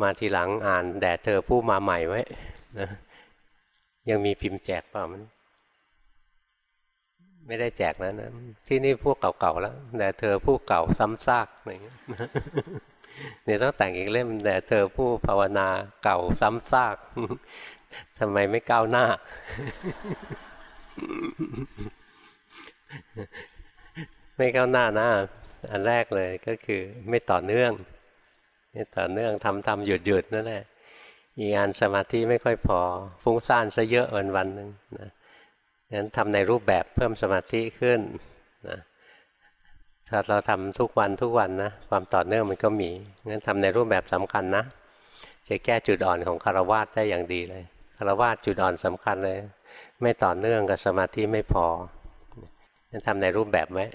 มาทีหลังอ่านแด่เธอผู้มาใหม่ไว้นะยังมีพิมพ์แจกเปล่ามัน ไม่ได้แจกแล้วนะ ที่นี่พวกเก่าๆแล้วแต่เธอผู้เก่าซ้ำซากอะไรเงี้ยเนี่ยต้องแต่งอีกเล่มแต่เธอผู้ภาวนาเก่าซ้ำซากทำไมไม่ก้าวหน้า ไม่ก้าวหน้านะอันแรกเลยก็คือไม่ต่อเนื่อง ไม่ต่อเนื่องทำทำหยุดหยุดนั่นแหละอีกอันสมาธิไม่ค่อยพอ ฟุ้งซ่านซะเยอะวันวันหนึ่งนะงั้นทำในรูปแบบเพิ่มสมาธิขึ้นนะถ้าเราทำทุกวันทุกวันนะความต่อเนื่องมันก็มีงั้นทำในรูปแบบสำคัญนะจะแก้จุดอ่อนของคารวาสได้อย่างดีเลยคารวาสจุดอ่อนสำคัญเลย ไม่ต่อเนื่องกับสมาธิไม่พองั้นทำในรูปแบบไว้